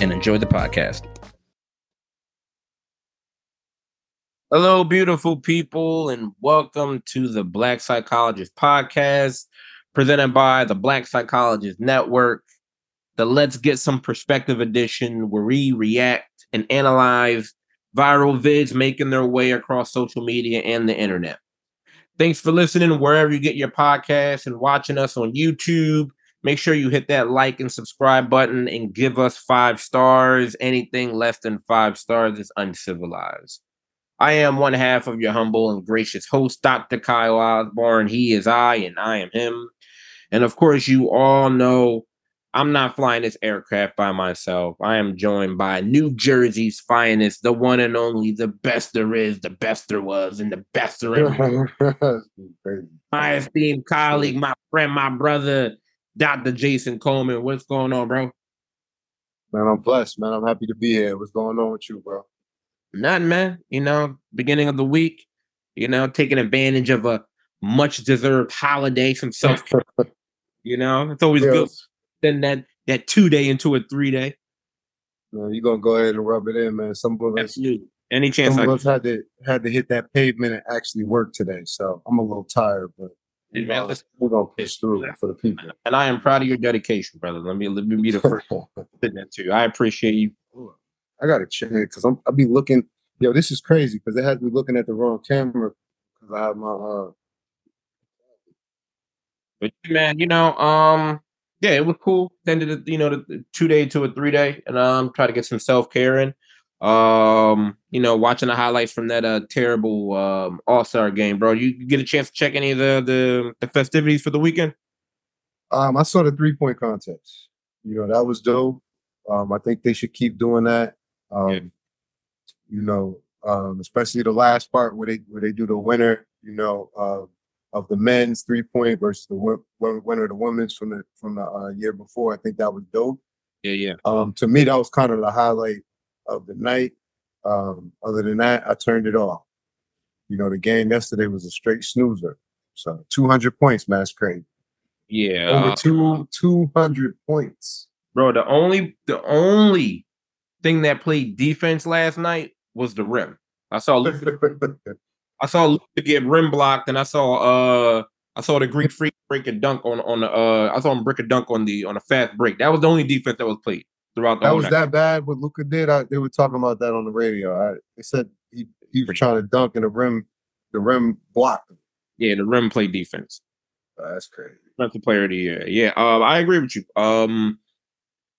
and enjoy the podcast. Hello, beautiful people, and welcome to the Black Psychologist Podcast, presented by the Black Psychologist Network, the Let's Get Some Perspective edition, where we react and analyze viral vids making their way across social media and the internet. Thanks for listening wherever you get your podcasts and watching us on YouTube. Make sure you hit that like and subscribe button and give us five stars. Anything less than five stars is uncivilized. I am one half of your humble and gracious host, Dr. Kyle Osborne. He is I, and I am him. And of course, you all know I'm not flying this aircraft by myself. I am joined by New Jersey's finest, the one and only, the best there is, the best there was, and the best there ever. my esteemed colleague, my friend, my brother, Dr. Jason Coleman. What's going on, bro? Man, I'm blessed, man. I'm happy to be here. What's going on with you, bro? Nothing, man. You know, beginning of the week, you know, taking advantage of a much deserved holiday, some self You know, it's always good. Then that that two day into a three day. No, you're gonna go ahead and rub it in, man. Some of us Absolutely. Any chance some I of us had to had to hit that pavement and actually work today. So I'm a little tired, but Man, we're gonna push through for the people. and I am proud of your dedication, brother. Let me let me be the first one to that to you. I appreciate you. I gotta check it because I'm I'll be looking. Yo, this is crazy because it has me looking at the wrong camera because I have my uh But man, you know, um, yeah, it was cool. Ended it, you know, the, the two day to a three day, and um, try to get some self care in. Um, you know, watching the highlights from that uh terrible um All Star game, bro. You get a chance to check any of the the, the festivities for the weekend? Um, I saw the three point contest. You know, that was dope. Um, I think they should keep doing that. Um, Yeah. you know, um, especially the last part where they where they do the winner, you know, uh, of the men's three point versus the win- win- winner of the women's from the from the uh, year before. I think that was dope. Yeah, yeah. Um, to me, that was kind of the highlight of the night. Um, other than that, I turned it off. You know, the game yesterday was a straight snoozer. So 200 points, man, that's crazy. Yeah, Over two 200 points. bro. The only the only thing that played defense last night was the rim. I saw I saw Luka get rim blocked, and I saw uh I saw the Greek freak break a dunk on on the uh I saw him break a dunk on the on a fast break. That was the only defense that was played throughout the that was night. that bad what Luka did. I, they were talking about that on the radio. I, they said he, he was trying to dunk and the rim, the rim blocked him. Yeah, the rim played defense. Oh, that's crazy. Defensive player of the year. Yeah, um, I agree with you. Um,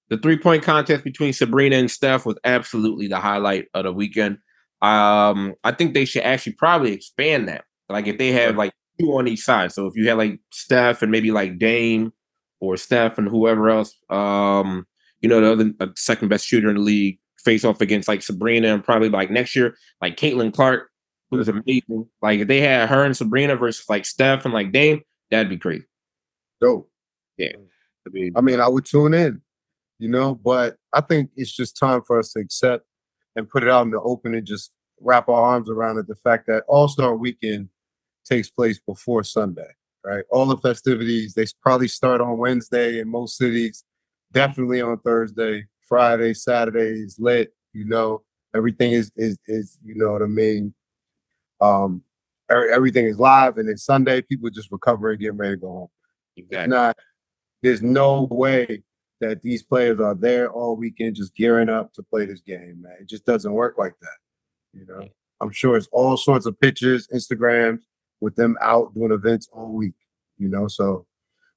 the three point contest between Sabrina and Steph was absolutely the highlight of the weekend. Um, I think they should actually probably expand that. Like if they have like two on each side. So if you had like Steph and maybe like Dame or Steph and whoever else, um, you know, the other uh, second best shooter in the league face off against like Sabrina and probably like next year, like Caitlin Clark, who's amazing. Like if they had her and Sabrina versus like Steph and like Dame, that'd be crazy. Dope. Yeah. I mean, I mean, I would tune in, you know, but I think it's just time for us to accept and put it out in the open and just wrap our arms around it. The fact that All Star Weekend takes place before Sunday, right? All the festivities they probably start on Wednesday in most cities, definitely on Thursday, Friday, Saturday is lit. You know, everything is is is you know what I mean. Um, er- everything is live, and then Sunday people just recovering, getting ready to go home exactly. not there's no way that these players are there all weekend just gearing up to play this game, man. It just doesn't work like that. You know, I'm sure it's all sorts of pictures, Instagrams with them out doing events all week, you know. So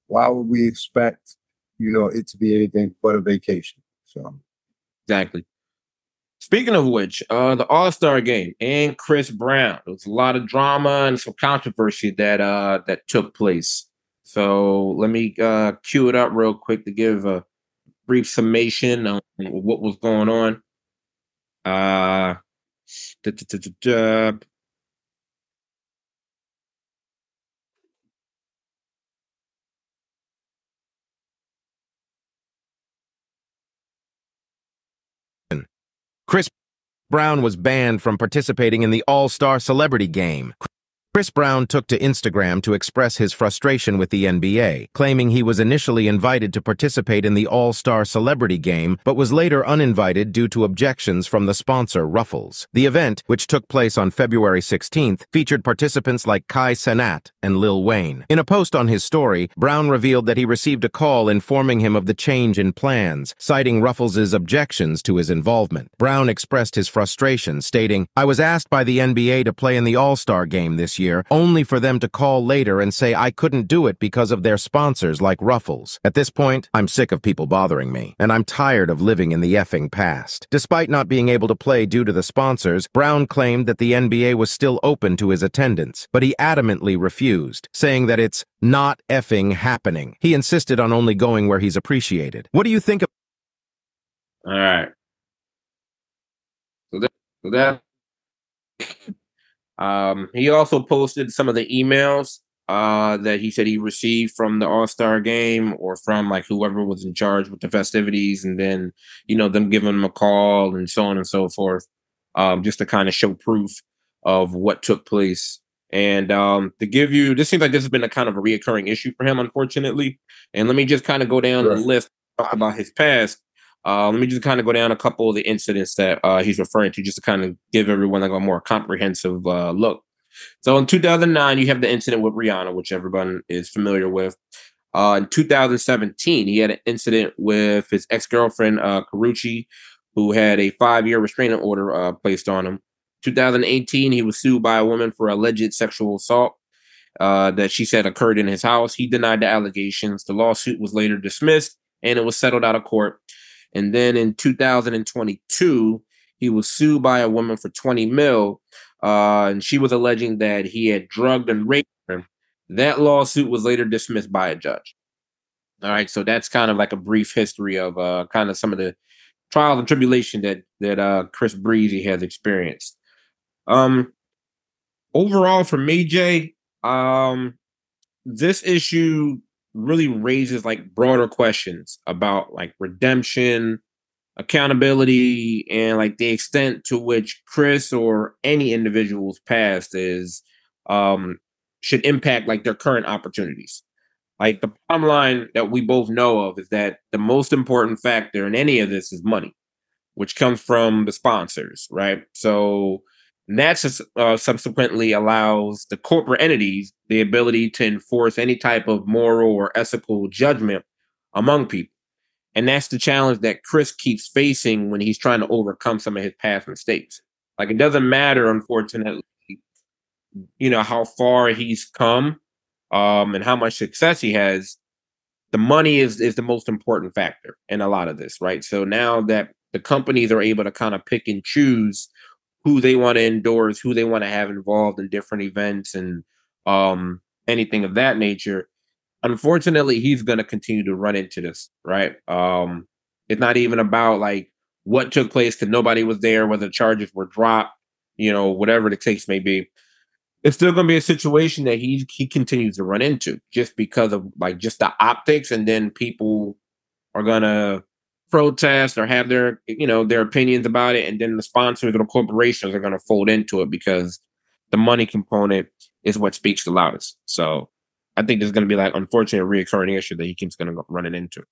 why would we expect, you know, it to be anything but a vacation? So Exactly. Speaking of which, uh, the All Star game and Chris Brown. There was a lot of drama and some controversy that uh that took place. So let me uh cue it up real quick to give a brief summation on what was going on. Uh, Chris Brown was banned from participating in the All-Star Celebrity Game. Chris Brown took to Instagram to express his frustration with the NBA, claiming he was initially invited to participate in the All-Star Celebrity Game, but was later uninvited due to objections from the sponsor Ruffles. The event, which took place on February 16th, featured participants like Kai Cenat and Lil Wayne. In a post on his story, Brown revealed that he received a call informing him of the change in plans, citing Ruffles' objections to his involvement. Brown expressed his frustration, stating, I was asked by the NBA to play in the All-Star Game this year year, only for them to call later and say I couldn't do it because of their sponsors like Ruffles. At this point, I'm sick of people bothering me, and I'm tired of living in the effing past. Despite not being able to play due to the sponsors, Brown claimed that the NBA was still open to his attendance, but he adamantly refused, saying that it's not effing happening. He insisted on only going where he's appreciated. What do you think of All right. So that, so that um, he also posted some of the emails uh, that he said he received from the All Star game or from like whoever was in charge with the festivities, and then you know them giving him a call and so on and so forth, um, just to kind of show proof of what took place. And um, to give you, this seems like this has been a kind of a reoccurring issue for him, unfortunately. And let me just kind of go down sure. the list talk about his past. Uh, let me just kind of go down a couple of the incidents that uh, he's referring to, just to kind of give everyone like a more comprehensive uh, look. So in 2009, you have the incident with Rihanna, which everyone is familiar with. Uh, in 2017, he had an incident with his ex girlfriend, uh, Karrueche, who had a five year restraining order uh, placed on him. 2018, he was sued by a woman for alleged sexual assault uh, that she said occurred in his house. He denied the allegations. The lawsuit was later dismissed and it was settled out of court. And then in 2022, he was sued by a woman for 20 mil. Uh, and she was alleging that he had drugged and raped her. That lawsuit was later dismissed by a judge. All right, so that's kind of like a brief history of uh, kind of some of the trials and tribulation that that uh, Chris Breezy has experienced. Um, overall, for me, Jay, um, this issue really raises like broader questions about like redemption, accountability, and like the extent to which Chris or any individual's past is um should impact like their current opportunities. Like the bottom line that we both know of is that the most important factor in any of this is money, which comes from the sponsors, right? So and that uh, subsequently allows the corporate entities the ability to enforce any type of moral or ethical judgment among people. And that's the challenge that Chris keeps facing when he's trying to overcome some of his past mistakes. Like it doesn't matter, unfortunately, you know, how far he's come um, and how much success he has. The money is is the most important factor in a lot of this, right? So now that the companies are able to kind of pick and choose who they want to endorse, who they want to have involved in different events and um, anything of that nature. Unfortunately, he's going to continue to run into this, right? Um, it's not even about like what took place because nobody was there, whether charges were dropped, you know, whatever the case may be. It's still going to be a situation that he he continues to run into just because of like just the optics, and then people are gonna protest or have their you know their opinions about it and then the sponsors or the corporations are going to fold into it because the money component is what speaks the loudest. So i think there's going to be like unfortunate reoccurring issue that he keeps going to run it into.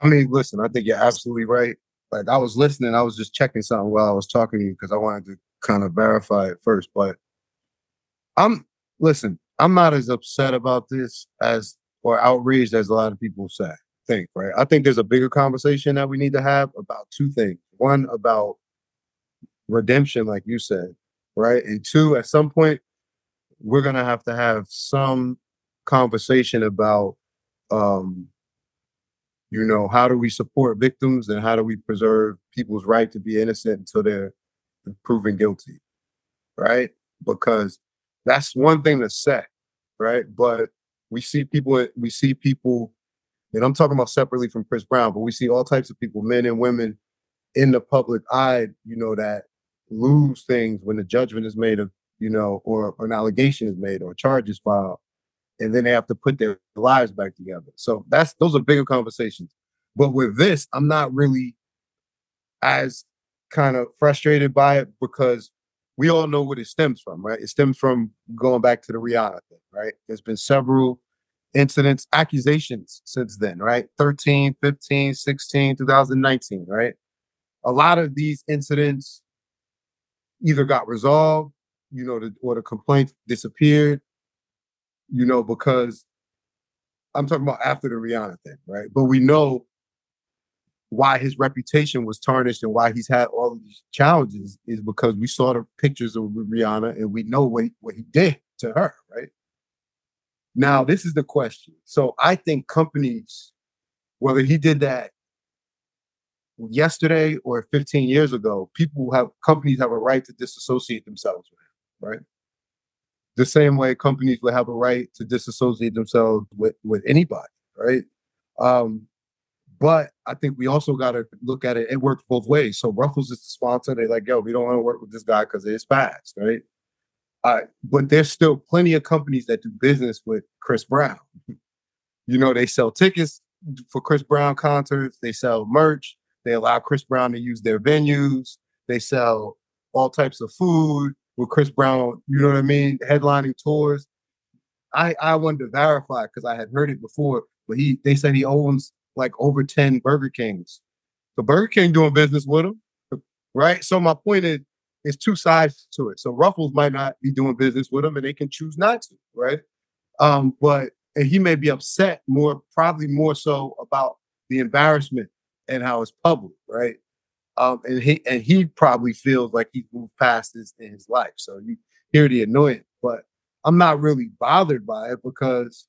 I mean listen i think you're absolutely right. Like i was listening i was just checking something while i was talking to you because i wanted to kind of verify it first but i'm listen i'm not as upset about this as or outraged as a lot of people say think, right? I think there's a bigger conversation that we need to have about two things. One about redemption, like you said, right? And two, at some point, we're gonna have to have some conversation about um you know how do we support victims and how do we preserve people's right to be innocent until they're proven guilty right because that's one thing to say right but we see people we see people and I'm talking about separately from Chris Brown, but we see all types of people, men and women, in the public eye, you know, that lose things when the judgment is made of, you know, or, or an allegation is made or charges filed, and then they have to put their lives back together. So that's those are bigger conversations. But with this, I'm not really as kind of frustrated by it because we all know what it stems from, right? It stems from going back to the Rihanna thing, right? There's been several incidents, accusations since then, right? 13, 15, 16, 2019, right? A lot of these incidents either got resolved, you know, the, or the complaint disappeared, you know, because I'm talking about after the Rihanna thing, right? But we know why his reputation was tarnished and why he's had all these challenges is because we saw the pictures of Rihanna and we know what, what he did to her, right? Now, this is the question. So I think companies, whether he did that yesterday or 15 years ago, people have companies have a right to disassociate themselves with him, right? The same way companies would have a right to disassociate themselves with, with anybody, right? Um, but I think we also got to look at it. It works both ways. So Ruffles is the sponsor. They're like, yo, we don't want to work with this guy because it's fast, right? Uh, but there's still plenty of companies that do business with Chris Brown. you know, they sell tickets for Chris Brown concerts. They sell merch. They allow Chris Brown to use their venues. They sell all types of food with Chris Brown. You know what I mean? Headlining tours. I I wanted to verify because I had heard it before, but he they said he owns like over 10 Burger Kings. So Burger King doing business with him, right? So my point is, it's two sides to it. So Ruffles might not be doing business with him, and they can choose not to, right? Um, but and he may be upset more, probably more so about the embarrassment and how it's public, right? Um, and he and he probably feels like he's moved past this in his life. So you hear the annoyance, but I'm not really bothered by it because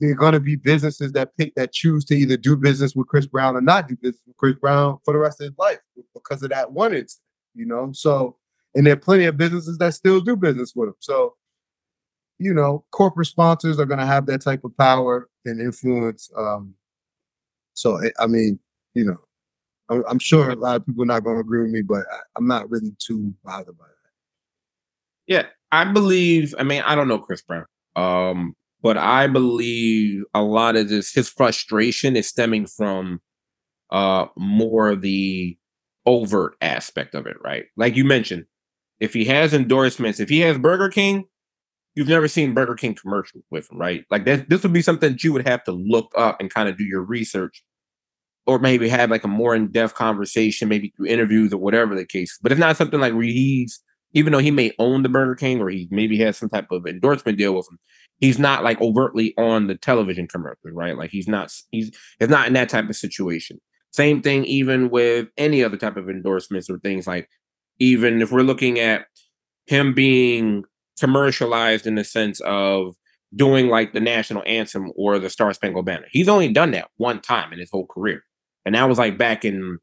there are going to be businesses that pick that choose to either do business with Chris Brown or not do business with Chris Brown for the rest of his life because of that one incident, you know. So, and there are plenty of businesses that still do business with them. So, you know, corporate sponsors are going to have that type of power and influence. Um, so, I mean, you know, I'm, I'm sure a lot of people are not going to agree with me, but I, I'm not really too bothered by that. Yeah, I believe. I mean, I don't know Chris Brown. Um, but I believe a lot of this his frustration is stemming from uh more the overt aspect of it, right? Like you mentioned, if he has endorsements, if he has Burger King, you've never seen Burger King commercial with him, right? Like that this would be something that you would have to look up and kind of do your research or maybe have like a more in-depth conversation, maybe through interviews or whatever the case. But it's not something like where he's even though he may own the Burger King or he maybe has some type of endorsement deal with him, he's not like overtly on the television commercial, right? Like he's not he's he's not in that type of situation. Same thing even with any other type of endorsements or things like even if we're looking at him being commercialized in the sense of doing like the national anthem or the Star Spangled Banner. He's only done that one time in his whole career. And that was like back in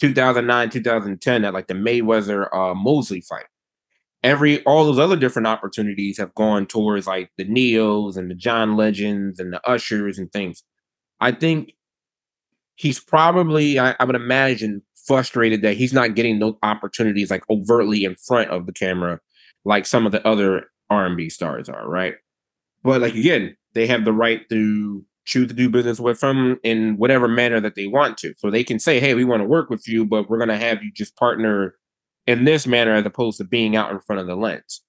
2009, 2010 at like the Mayweather uh Mosley fight every all those other different opportunities have gone towards like the Ne-Yos and the John Legends and the Ushers and things. I think he's probably, I, I would imagine, frustrated that he's not getting those opportunities like overtly in front of the camera, like some of the other R&B stars are, right? But like again, they have the right to choose to do business with them in whatever manner that they want to. So they can say, "Hey, we want to work with you, but we're going to have you just partner in this manner as opposed to being out in front of the lens.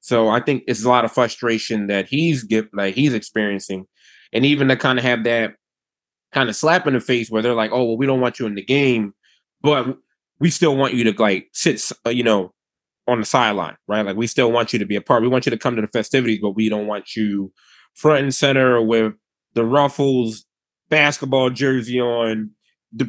So I think it's a lot of frustration that he's get like he's experiencing, and even to kind of have that kind of slap in the face where they're like, "Oh, well, we don't want you in the game, but we still want you to like sit, uh, you know, on the sideline, right? Like we still want you to be a part. We want you to come to the festivities, but we don't want you front and center with the Ruffles basketball jersey on,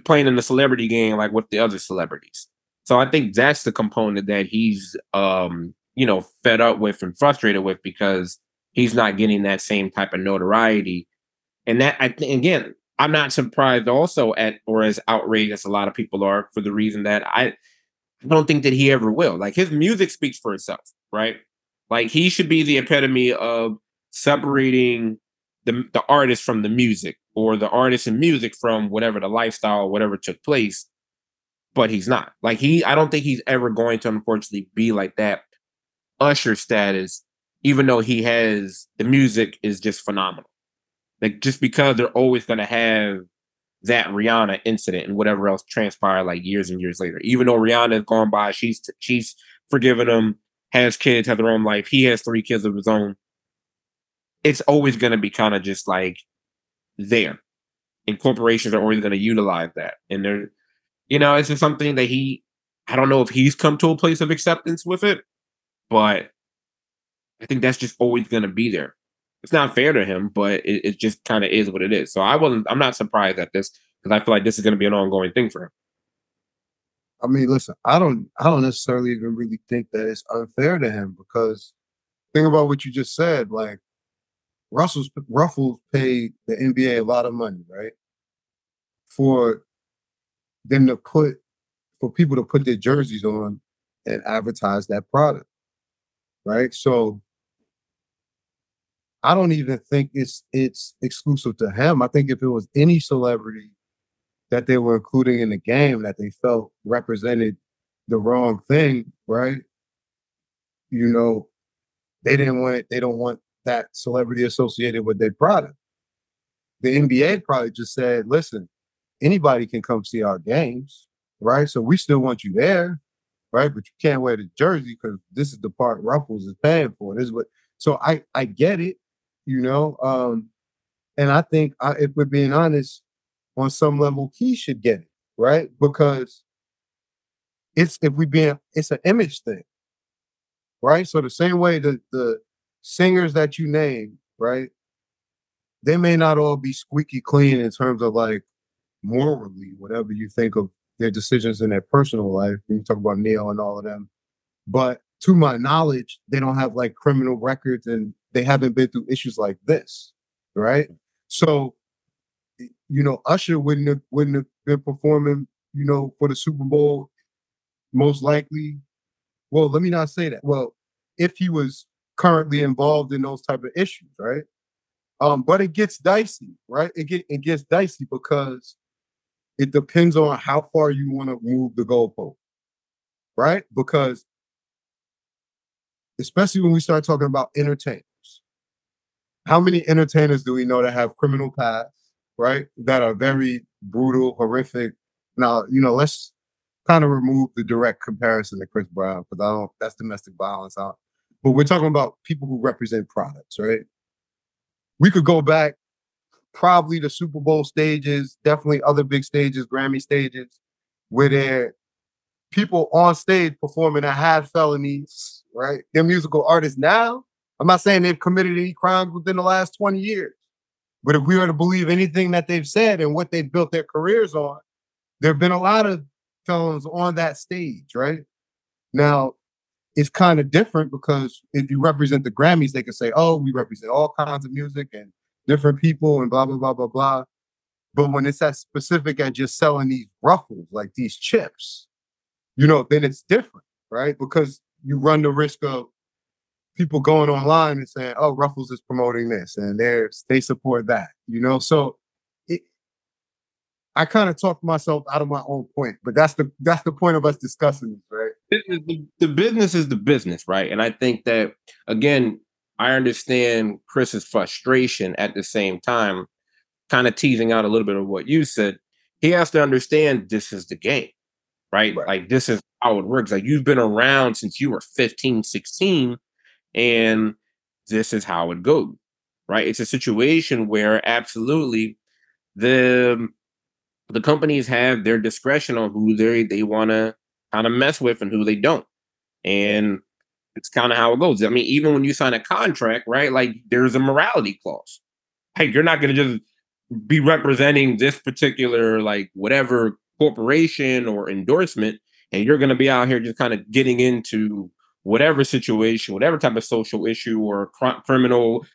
playing in the celebrity game like with the other celebrities." So I think that's the component that he's um, you know, fed up with and frustrated with because he's not getting that same type of notoriety. And that I think again, I'm not surprised also at or as outraged as a lot of people are for the reason that I don't think that he ever will. Like his music speaks for itself, right? Like he should be the epitome of separating the the artist from the music or the artist and music from whatever the lifestyle, whatever took place but he's not. Like he, I don't think he's ever going to unfortunately be like that Usher status, even though he has the music is just phenomenal. Like just because they're always going to have that Rihanna incident and whatever else transpired like years and years later. Even though Rihanna has gone by, she's she's forgiven him, has kids, has her own life. He has three kids of his own. It's always going to be kind of just like there, and corporations are always going to utilize that, and they're, you know, it's just something that he. I don't know if he's come to a place of acceptance with it, but I think that's just always going to be there it's not fair to him, but it, it just kind of is what it is. So I wasn't. I'm not surprised at this because I feel like this is going to be an ongoing thing for him. I mean, listen, I don't, I don't necessarily even really think that it's unfair to him because think about what you just said. Like Russell's Ruffles paid the NBA a lot of money, right? For them to put, for people to put their jerseys on and advertise that product, right? So I don't even think it's it's exclusive to him. I think if it was any celebrity that they were including in the game that they felt represented the wrong thing, right? You know, they didn't want it, they don't want that celebrity associated with their product. The NBA probably just said, listen, anybody can come see our games, right? So we still want you there, right? But you can't wear the jersey because this is the part Ruffles is paying for. This is what so I I get it you know. Um, and I think I, if we're being honest, on some level, he should get it, right? Because it's if we being it's an image thing, right? So the same way the the singers that you name, right? They may not all be squeaky clean in terms of like morally, whatever you think of their decisions in their personal life. You talk about Ne-Yo and all of them, but to my knowledge, they don't have like criminal records and they haven't been through issues like this, right? So, you know, Usher wouldn't have wouldn't have been performing, you know, for the Super Bowl, most likely. Well, let me not say that. Well, if he was currently involved in those type of issues, right? Um, but it gets dicey, right? It get it gets dicey because it depends on how far you want to move the goalpost, right? Because especially when we start talking about entertainment how many entertainers do we know that have criminal past, right? That are very brutal, horrific. Now, you know, let's kind of remove the direct comparison to Chris Brown because I don't. That's domestic violence. But we're talking about people who represent products, right? We could go back probably the Super Bowl stages, definitely other big stages, Grammy stages, where there people on stage performing that had felonies, right? They're musical artists now I'm not saying they've committed any crimes within the last 20 years, but if we were to believe anything that they've said and what they've built their careers on, there have been a lot of felons on that stage, right? Now, it's kind of different because if you represent the Grammys, they can say, oh, we represent all kinds of music and different people and blah, blah, blah, blah, blah. But when it's that specific as just selling these ruffles, like these chips, you know, then it's different, right? Because you run the risk of people going online and saying, "Oh, Ruffles is promoting this," and they they support that. You know, so it, I kind of talked myself out of my own point, but that's the that's the point of us discussing this, right? The, the business is the business, right? And I think that again, I understand Chris's frustration at the same time, kind of teasing out a little bit of what you said. He has to understand this is the game, right? right. Like this is how it works. Like you've been around since you were 15, 16 and this is how it goes right? It's a situation where absolutely the the companies have their discretion on who they they want to kind of mess with and who they don't. And it's kind of how it goes. I mean even when you sign a contract right like there's a morality clause. Hey you're not going to just be representing this particular like whatever corporation or endorsement and you're going to be out here just kind of getting into whatever situation, whatever type of social issue or cr- criminal,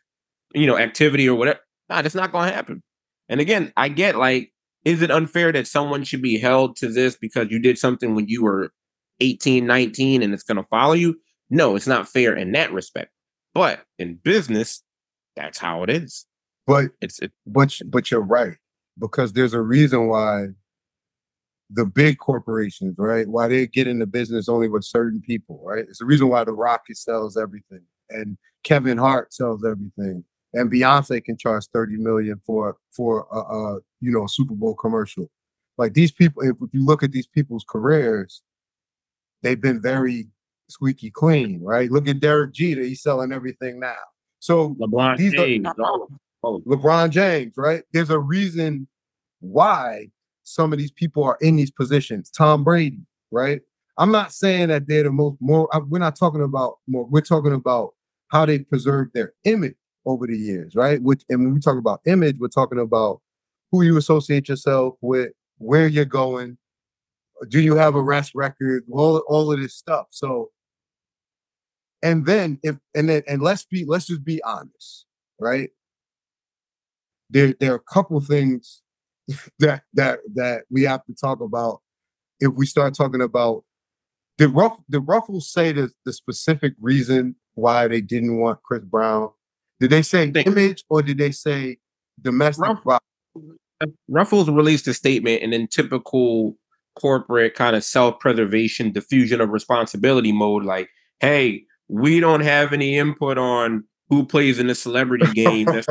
you know, activity or whatever. Nah, that's not going to happen. And again, I get like, is it unfair that someone should be held to this because you did something when you were 18, 19 and it's going to follow you? No, it's not fair in that respect. But in business, that's how it is. But it's it, but but you're right because there's a reason why the big corporations, right? Why they get into business only with certain people, right? It's the reason why The Rock sells everything and Kevin Hart sells everything and Beyonce can charge 30 million for for a, a you know Super Bowl commercial. Like these people, if you look at these people's careers, they've been very squeaky clean, right? Look at Derek Jeter, he's selling everything now. So LeBron James, are, all of them. LeBron James, right? There's a reason why some of these people are in these positions. Tom Brady, right? I'm not saying that they're the most more. We're not talking about more. We're talking about how they preserve their image over the years, right? Which and when we talk about image, we're talking about who you associate yourself with, where you're going, do you have a rest record, all all of this stuff. So, and then if and then and let's be let's just be honest, right? There there are a couple things that that that we have to talk about if we start talking about did Ruff did Ruffles say the, the specific reason why they didn't want Chris Brown? Did they say They- image or did they say domestic Ruff-? Ruffles released a statement and in typical corporate kind of self-preservation, diffusion of responsibility mode, like, hey, we don't have any input on who plays in the celebrity game. That's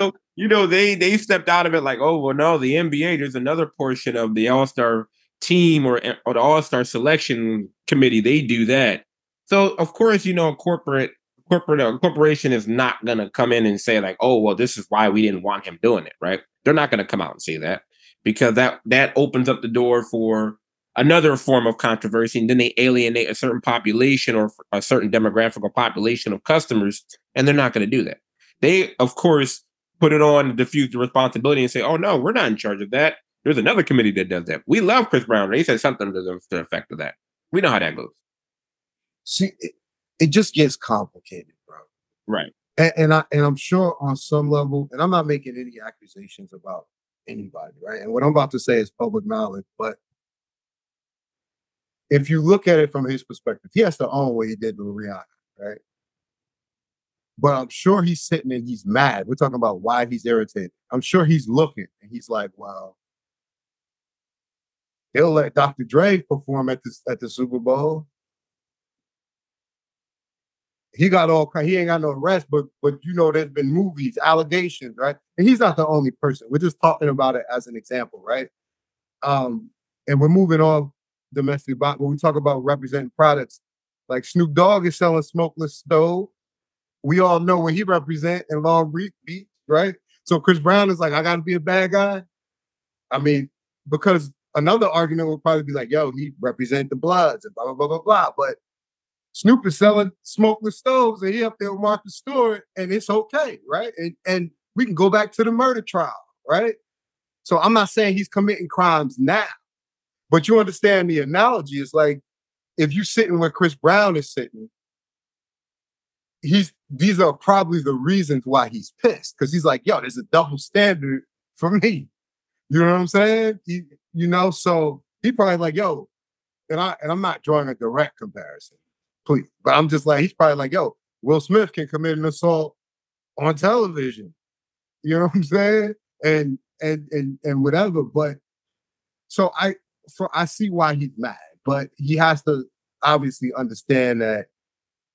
so you know they they stepped out of it like oh well no the NBA there's another portion of the All Star team or or the All Star selection committee they do that. So of course you know a corporate corporate uh, corporation is not gonna come in and say like oh well this is why we didn't want him doing it right? They're not gonna come out and say that because that that opens up the door for another form of controversy and then they alienate a certain population or a certain demographic or population of customers and they're not going to do that. They of course put it on diffuse the responsibility and say, "Oh no, we're not in charge of that." There's another committee that does that. We love Chris Brown. He said something to the, effect of that. We know how that goes. See, it, it just gets complicated, bro. Right. And, and I and I'm sure on some level, and I'm not making any accusations about anybody, right? And what I'm about to say is public knowledge, but if you look at it from his perspective, he has to own what he did to Rihanna, right? But I'm sure he's sitting and he's mad. We're talking about why he's irritated. I'm sure he's looking and he's like, "Wow, he'll let Dr. Dre perform at this at the Super Bowl." he got all he ain't got no arrest, but but you know there's been movies, allegations, right? And he's not the only person. We're just talking about it as an example, right? Um, and we're moving on domestic but When we talk about representing products, like Snoop Dogg is selling smokeless stove. We all know what he represent in Long Beach, right? So Chris Brown is like, I gotta be a bad guy. I mean, because another argument would probably be like, yo, he represent the Bloods and blah blah blah blah blah. But Snoop is selling smokeless stoves, and he up there with Martha Stewart, and it's okay, right? And and we can go back to the murder trial, right? So I'm not saying he's committing crimes now, but you understand the analogy. It's like if you sitting where Chris Brown is sitting, he's these are probably the reasons why he's pissed because he's like, yo, there's a double standard for me. You know what I'm saying? He, you know, so he probably like, yo, and I and I'm not drawing a direct comparison please. But I'm just like, he's probably like, yo, Will Smith can commit an assault on television. You know what I'm saying? And and and and whatever. But so I for I see why he's mad, but he has to obviously understand that,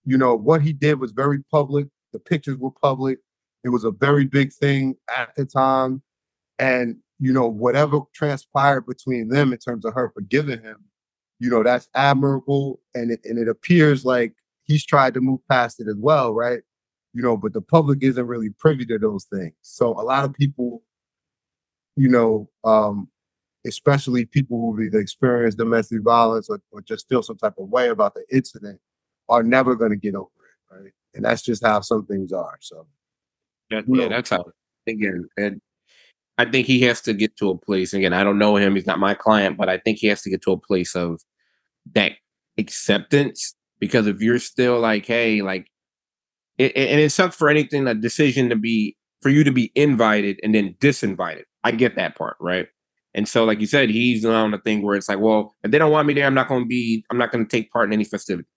you know, what he did was very public. The pictures were public. It was a very big thing at the time. And, you know, whatever transpired between them in terms of her forgiving him, you know that's admirable and it, and it appears like he's tried to move past it as well right you know but the public isn't really privy to those things so a lot of people you know um especially people who have experienced domestic violence or, or just feel some type of way about the incident are never going to get over it right and that's just how some things are so That, yeah, that's how. Again, and I think he has to get to a place. Again, I don't know him; he's not my client, but I think he has to get to a place of that acceptance. Because if you're still like, hey, like, it, and it sucks for anything a decision to be for you to be invited and then disinvited. I get that part, right? And so, like you said, he's on the thing where it's like, well, if they don't want me there, I'm not going to be, I'm not going to take part in any festivity.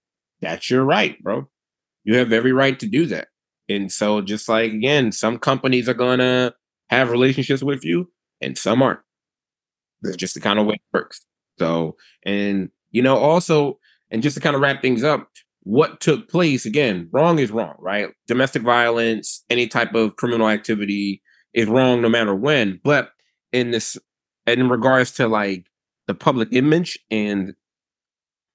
That's your right, bro. You have every right to do that. And so, just like again, some companies are gonna have relationships with you, and some aren't. It's just the kind of way it works. So, and you know, also, and just to kind of wrap things up, what took place again, wrong is wrong, right? Domestic violence, any type of criminal activity is wrong no matter when. But in this, and in regards to like the public image and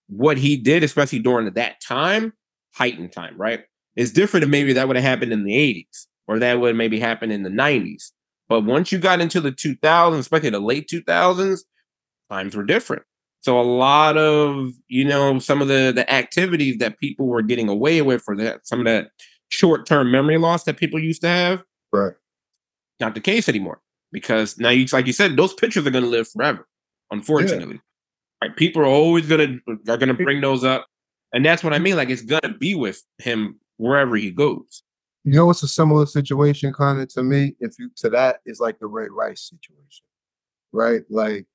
what he did, especially during that time, heightened time, right? It's different if maybe that would have happened in the 80s or that would maybe happen in the 90s. But once you got into the 2000s, especially the late 2000s, times were different. So a lot of, you know, some of the the activities that people were getting away with for that some of that short-term memory loss that people used to have, Right. not the case anymore. Because now you like you said, those pictures are gonna live forever, unfortunately. Right. People are always gonna are gonna bring those up. And that's what I mean. Like it's gonna be with him wherever he goes. You know what's a similar situation kind of to me? If you to that is like the Ray Rice situation. Right? Like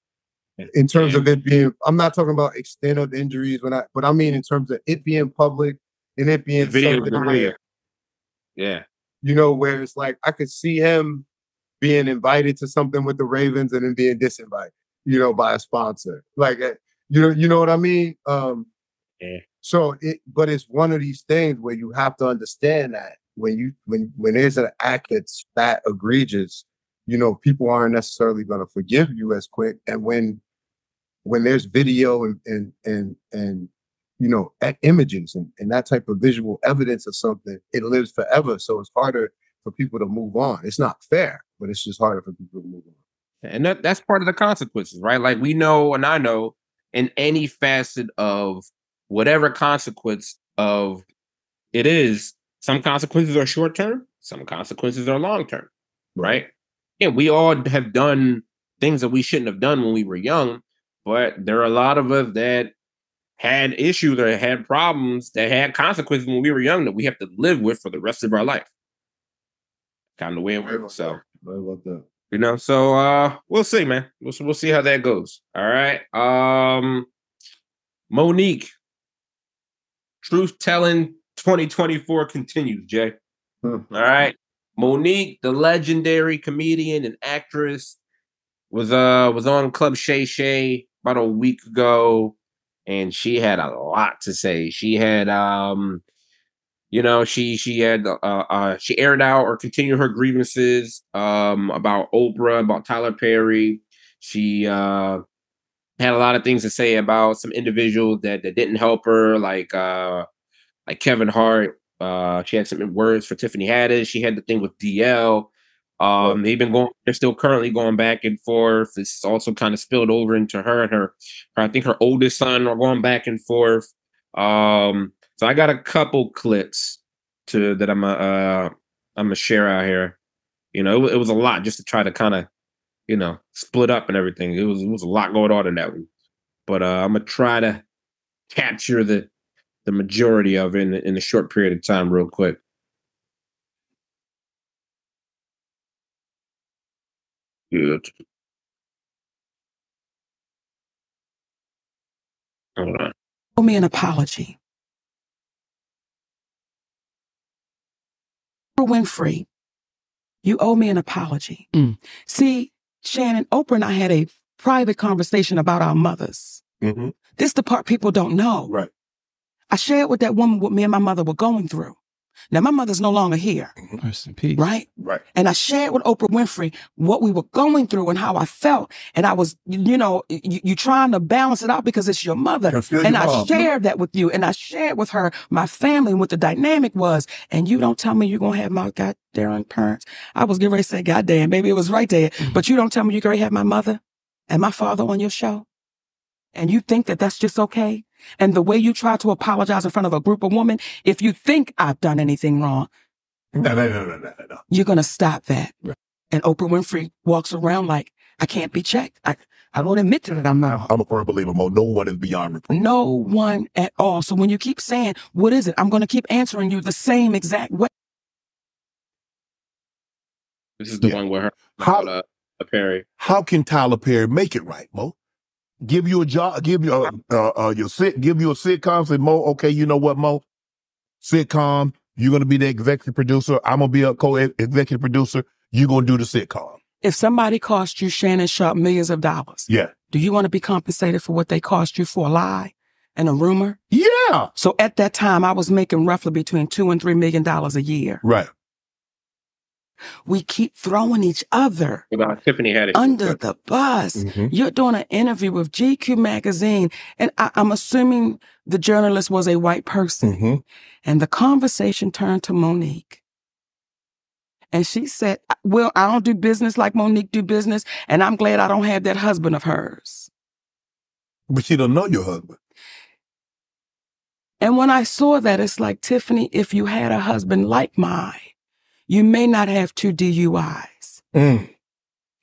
in terms of it being I'm not talking about extent of injuries when I but I mean in terms of it being public and it being Video, something the. Yeah. you know, where it's like I could see him being invited to something with the Ravens and then being disinvited, you know, by a sponsor. Like uh, you know, you know what I mean? Um Yeah. so it but it's one of these things where you have to understand that when you when when there's an act that's that egregious, you know, people aren't necessarily gonna forgive you as quick. And when when there's video and and and and you know images and, and that type of visual evidence of something, it lives forever. So it's harder for people to move on. It's not fair, but it's just harder for people to move on. And that, that's part of the consequences, right? Like we know, and I know, in any facet of whatever consequence of it is, some consequences are short term, some consequences are long term, right? Yeah, we all have done things that we shouldn't have done when we were young, but there are a lot of us that had issues or had problems that had consequences when we were young that we have to live with for the rest of our life. Kind of the way it works. So What about that? You know so uh we'll see man. We'll, we'll see how that goes. All right um monique. Truth telling 2024 continues jay. Hmm. all right monique the legendary comedian and actress was uh was on club shay shay about a week ago and she had a lot to say. She had um you know she she had uh, uh she aired out or continued her grievances um about oprah about tyler perry. She uh had a lot of things to say about some individuals that, that didn't help her like uh like kevin hart uh she had some words for tiffany haddish. She had the thing with dl um they've been going they're still currently going back and forth. It's also kind of spilled over into her and her, her i think her oldest son are going back and forth. Um so I got a couple clips to that I'm uh, uh I'm gonna share out here. You know, it, it was a lot just to try to kind of, you know, split up and everything. It was it was a lot going on in that one, but uh, I'm gonna try to capture the the majority of it in, in a short period of time, real quick. Good. Hold on. owe me an apology. Oprah Winfrey, you owe me an apology. Mm. See, Shannon, Oprah and I had a private conversation about our mothers. Mm-hmm. This the part people don't know. Right. I shared with that woman what me and my mother were going through. Now my mother's no longer here, mm-hmm. Rest in peace. right? Right. And I shared with Oprah Winfrey what we were going through and how I felt. And I was, you know, you, you trying to balance it out because it's your mother. And you, I Mom. shared that with you. And I shared with her my family and what the dynamic was. And you don't tell me you're going to have my goddamn parents. I was getting ready to say, goddamn, baby, it was right there. Mm-hmm. But you don't tell me you're going to have my mother and my father on your show. And you think that that's just okay? And the way you try to apologize in front of a group of women, if you think I've done anything wrong, No, no, no, no, no, no, no. you're going to stop that. Right. And Oprah Winfrey walks around like, I can't be checked. I, I don't admit to it. I'm not. I'm a firm believer, Mo. No one is beyond reproach. No one at all. So when you keep saying, what is it? I'm going to keep answering you the same exact way. This is the Yeah. one where her How- about, uh, Perry. How can Tyler Perry make it right, Mo? Give you a job, give you a, uh, uh, your sit, give you a sitcom. Say, Mo, okay, you know what, Mo? Sitcom. You're gonna be the executive producer. I'm gonna be a co-executive producer. You're gonna do the sitcom. If somebody cost you Shannon Sharpe millions of dollars, Yeah. do you want to be compensated for what they cost you for a lie and a rumor? Yeah. So at that time, I was making roughly between two and three million dollars a year. Right. We keep throwing each other About Tiffany Haddish under the bus. Mhm. You're doing an interview with GQ magazine, and I, I'm assuming the journalist was a white person. Mm-hmm. And the conversation turned to Monique. And she said, Well, I don't do business like Monique do business, and I'm glad I don't have that husband of hers. But she don't know your husband. And when I saw that, it's like, Tiffany, if you had a husband like mine, you may not have two DUIs. Mm.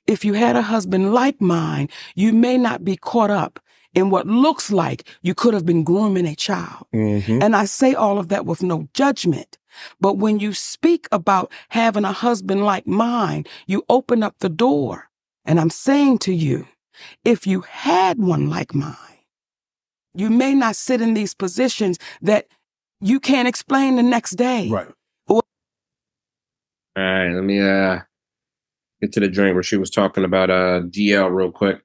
If you had a husband like mine, you may not be caught up in what looks like you could have been grooming a child. Mm-hmm. And I say all of that with no judgment. But when you speak about having a husband like mine, you open up the door. And I'm saying to you, if you had one like mine, you may not sit in these positions that you can't explain the next day. Right. All right, let me uh get to the joint where she was talking about uh DL real quick.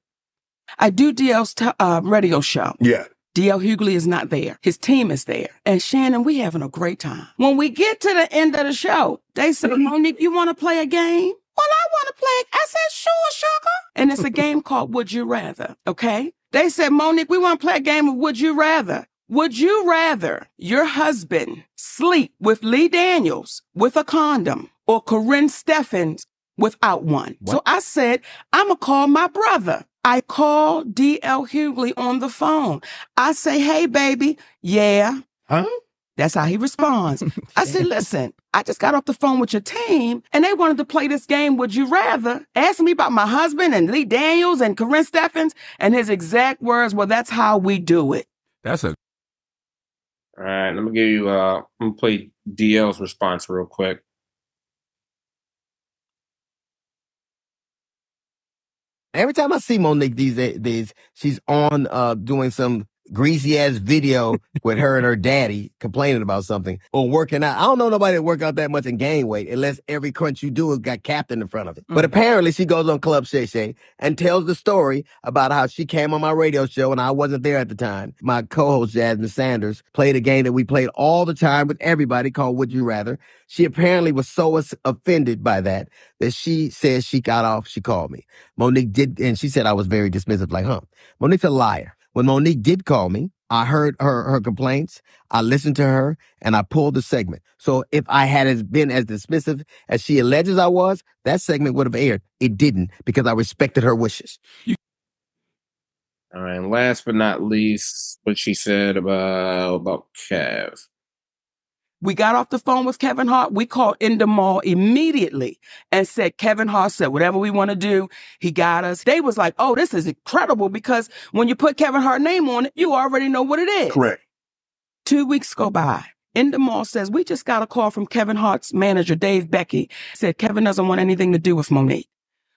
I do DL's t- uh, radio show. Yeah. DL Hughley is not there. His team is there. And Shannon, we having a great time. When we get to the end of the show, they said, Monique, you want to play a game? Well, I want to play. I said, sure, sugar. And it's a game called Would You Rather. Okay. They said, Monique, we want to play a game of Would You Rather. Would you rather your husband sleep with Lee Daniels with a condom or Corinne Steffens without one? So I said, I'm going to call my brother. I call DL Hughley on the phone. I say, hey, baby. Yeah. Huh? That's how he responds. I said, listen, I just got off the phone with your team and they wanted to play this game, Would You Rather? Ask me about my husband and Lee Daniels and Corinne Steffens. And his exact words, well, that's how we do it. That's a All right, let me give you uh I'm gonna play DL's response real quick. Every time I see Monique these days, she's on uh doing some greasy ass video with her and her daddy complaining about something or working out. I don't know nobody that work out that much and gain weight unless every crunch you do has got captain in front of it. But Mhm. apparently she goes on Club Shay Shay and tells the story about how she came on my radio show and I wasn't there at the time. My co-host Jasmine Sanders played a game that we played all the time with everybody called Would You Rather. She apparently was so offended by that that she says she got off. She called me. Monique did, and she said I was very dismissive, like, huh? Monique's a liar. When Monique did call me, I heard her her complaints. I listened to her, and I pulled the segment. So if I had as- been as dismissive as she alleges I was, that segment would have aired. It didn't because I respected her wishes. All right, and last but not least, what she said about about Kev. We got off the phone with Kevin Hart. We called Endemol immediately and said, Kevin Hart said, whatever we want to do, he got us. They was like, oh, this is incredible because when you put Kevin Hart name on it, you already know what it is. Correct. Two weeks go by. Endemol says, we just got a call from Kevin Hart's manager, Dave Becky. Said Kevin doesn't want anything to do with Monique.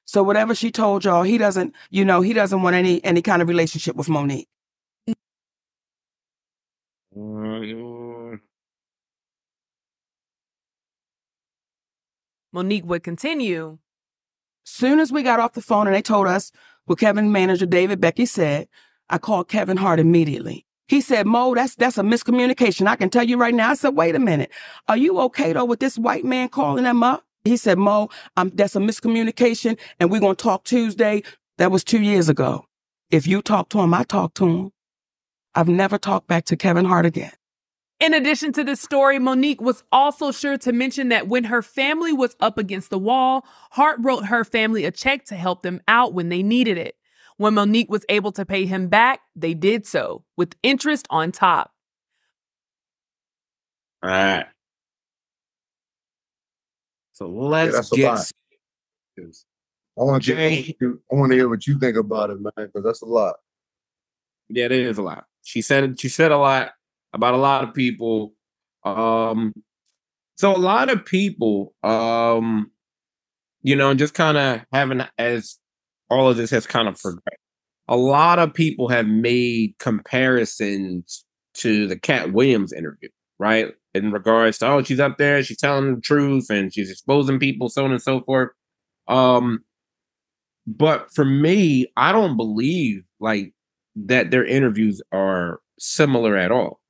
So whatever she told y'all, he doesn't, you know, he doesn't want any any kind of relationship with Monique. Monique would continue. Soon as we got off the phone and they told us what Kevin manager David Becky said, I called Kevin Hart immediately. He said, Mo, that's that's a miscommunication. I can tell you right now. I said, wait a minute. Are you okay though with this white man calling them up? He said, Mo, that's a miscommunication and we're gonna talk Tuesday. That was two years ago. If you talk to him, I talk to him. I've never talked back to Kevin Hart again. In addition to this story, Monique was also sure to mention that when her family was up against the wall, Hart wrote her family a check to help them out when they needed it. When Monique was able to pay him back, they did so with interest on top. all right. So let's that's a get. I want to Jay. I want to hear what you think about it, man, because that's a lot. Yeah, it is a lot. She said she said a lot about a lot of people. Um so a lot of people, um, you know, just kind of having as all of this has kind of progressed. A lot of people have made comparisons to the Katt Williams interview, right? In regards to oh, she's up there, she's telling the truth and she's exposing people, so on and so forth. Um, but for me, I don't believe like that their interviews are similar at all.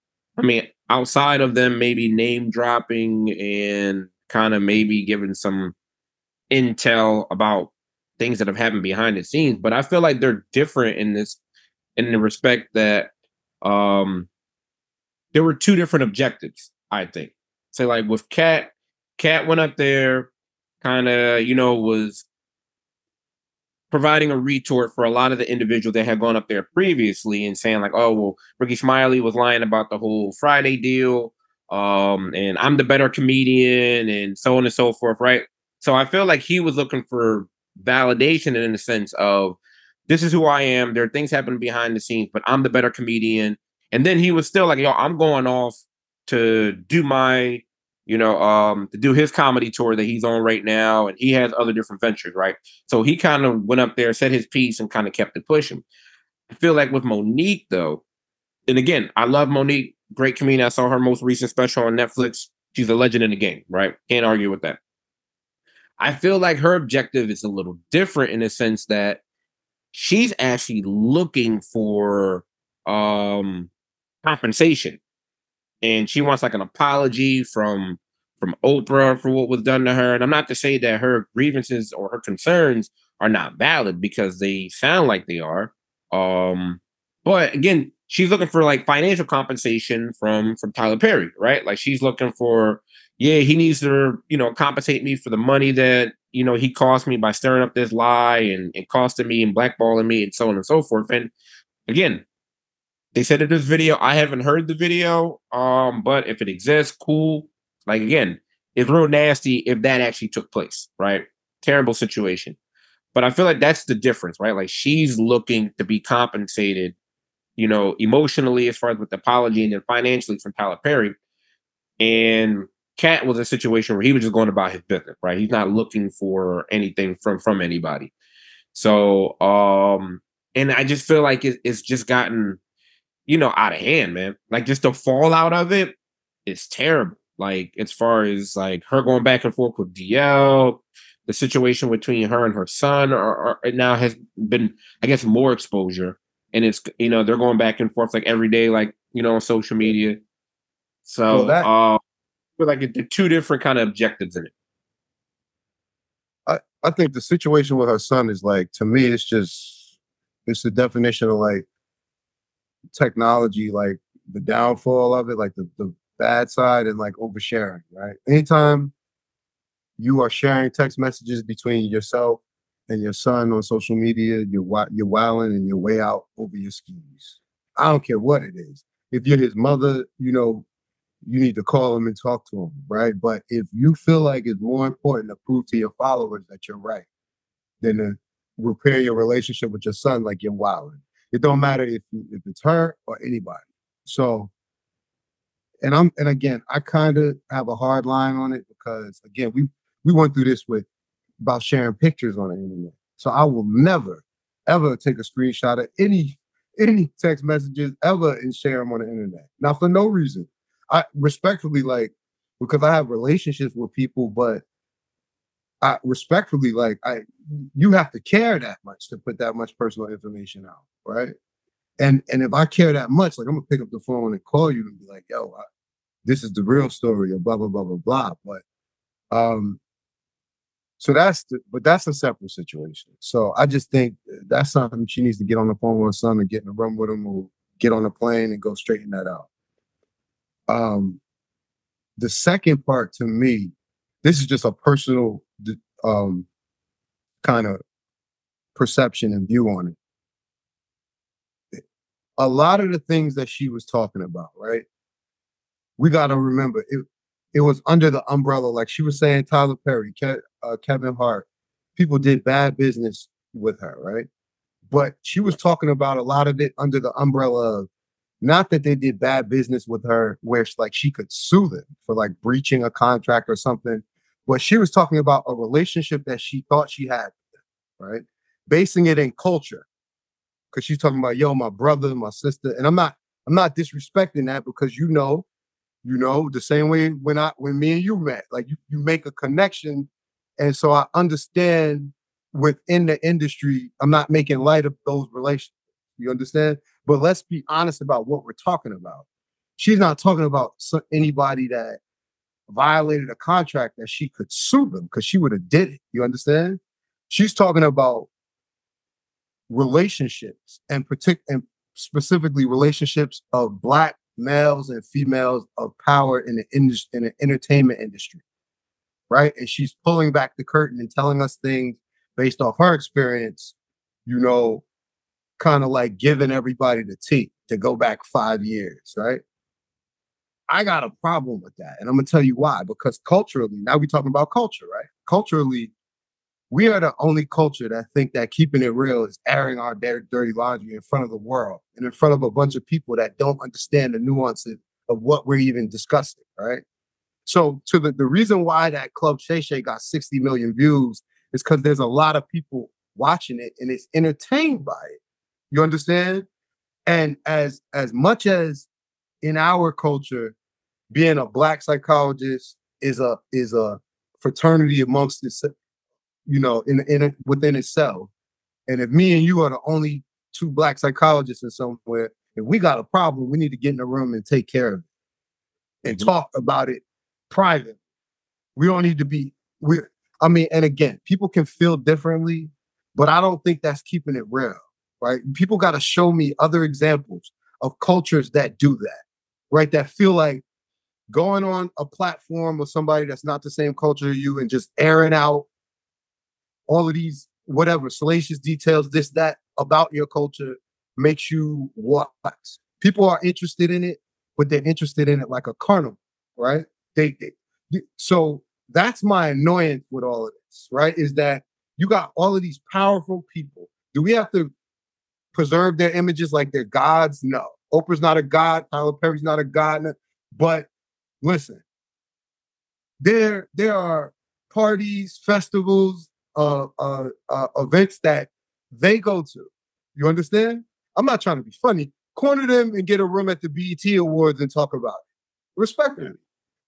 I mean, outside of them maybe name dropping and kind of maybe giving some intel about things that have happened behind the scenes, but I feel like they're different in this in the respect that um there were two different objectives, I think. So like with Katt, Katt went up there, kind of, you know, was providing a retort for a lot of the individuals that had gone up there previously and saying like, oh well, Rickey Smiley was lying about the whole Friday deal, um, and I'm the better comedian, and so on and so forth, right? So I feel like he was looking for validation in the sense of this is who I am. There are things happening behind the scenes, but I'm the better comedian. And then he was still like, yo, I'm going off to do my you know, um, to do his comedy tour that he's on right now, and he has other different ventures, right? So he kind of went up there, said his piece, and kind of kept it pushing. I feel like with Monique though, and again, I love Monique, great comedian. I saw her most recent special on Netflix. She's a legend in the game, right? Can't argue with that. I feel like her objective is a little different in the sense that she's actually looking for um compensation and she wants like an apology from from Oprah for what was done to her. And I'm not to say that her grievances or her concerns are not valid because they sound like they are. Um, but again, she's looking for like financial compensation from from Tyler Perry, right? Like she's looking for, yeah, he needs to, you know, compensate me for the money that you know he cost me by stirring up this lie and, and costing me and blackballing me and so on and so forth. And again, they said in this video, I haven't heard the video, um, but if it exists, cool. Like again, it's real nasty if that actually took place, right? Terrible situation. But I feel like that's the difference, right? Like she's looking to be compensated, you know, emotionally as far as with the apology and then financially from Tyler Perry. And Katt was a situation where he was just going about his business, right? He's not looking for anything from from anybody. So um and I just feel like it, it's just gotten you know, out of hand, man. Like just the fallout of it is terrible. Like as far as like her going back and forth with DL, the situation between her and her son, or, or now has been, I guess, more exposure. And it's you know they're going back and forth like every day, like you know, on social media. So well, that, uh, but like the two different kind of objectives in it. I I think the situation with her son is like to me, it's just it's the definition of like technology, like the downfall of it, like the, the bad side and like oversharing, right? Anytime you are sharing text messages between yourself and your son on social media, you're you're wilding and you're way out over your skis. I don't care what it is. If you're his mother, you know, you need to call him and talk to him, right? But if you feel like it's more important to prove to your followers that you're right than to repair your relationship with your son, like you're wilding. It don't matter if if it's her or anybody. So, and I'm and again, I kind of have a hard line on it because again, we we went through this with about sharing pictures on the internet. So I will never ever take a screenshot of any any text messages ever and share them on the internet. Now for no reason. I respectfully like because I have relationships with people, but I respectfully like I you have to care that much to put that much personal information out, right? And and if I care that much, like I'm gonna pick up the phone and call you and be like, yo, I, this is the real story or blah blah blah blah blah. But um so that's the, but that's a separate situation. So I just think that's something she needs to get on the phone with her son and get in the room with him or get on the plane and go straighten that out. Um the second part to me, this is just a personal um, kind of perception and view on it. A lot of the things that she was talking about, right? We got to remember it. It was under the umbrella, like she was saying, Tyler Perry, Ke- uh, Kevin Hart. People did bad business with her, right? But she was talking about a lot of it under the umbrella of not that they did bad business with her, where like she could sue them for like breaching a contract or something, but she was talking about a relationship that she thought she had, right? Basing it in culture. Cause she's talking about, yo, my brother, my sister. And I'm not, I'm not disrespecting that because you know, you know, the same way when I when me and you met, like you, you make a connection. And so I understand within the industry. I'm not making light of those relationships. You understand? But let's be honest about what we're talking about. She's not talking about anybody that violated a contract that she could sue them because she would have did it. You understand? She's talking about relationships and partic- and specifically relationships of black males and females of power in the industry in the entertainment industry. Right. And she's pulling back the curtain and telling us things based off her experience, you know, kind of like giving everybody the tea to go back five years, right? I got a problem with that. And I'm gonna tell you why. Because culturally, now we're talking about culture, right? Culturally, we are the only culture that think that keeping it real is airing our dir- dirty laundry in front of the world and in front of a bunch of people that don't understand the nuances of what we're even discussing, right? So to the, the reason why that Club Shay Shay got 60 million views is because there's a lot of people watching it and it's entertained by it. You understand? And as as much as in our culture, being a black psychologist is a is a fraternity amongst its, you know, in in it within itself. And if me and you are the only two black psychologists in somewhere, if we got a problem, we need to get in a room and take care of it and mm-hmm. talk about it private. We don't need to be we I mean, and again, people can feel differently, but I don't think that's keeping it real, right? People got to show me other examples of cultures that do that, right? That feel like going on a platform with somebody that's not the same culture as you and just airing out all of these whatever salacious details, this, that about your culture makes you what? People are interested in it, but they're interested in it like a carnival, right? They, they so that's my annoyance with all of this, right? Is that you got all of these powerful people. Do we have to preserve their images like they're gods? No. Oprah's not a god. Tyler Perry's not a god. But listen, there there are parties, festivals, uh, uh, uh, events that they go to. You understand? I'm not trying to be funny. Corner them and get a room at the BET Awards and talk about it respectfully,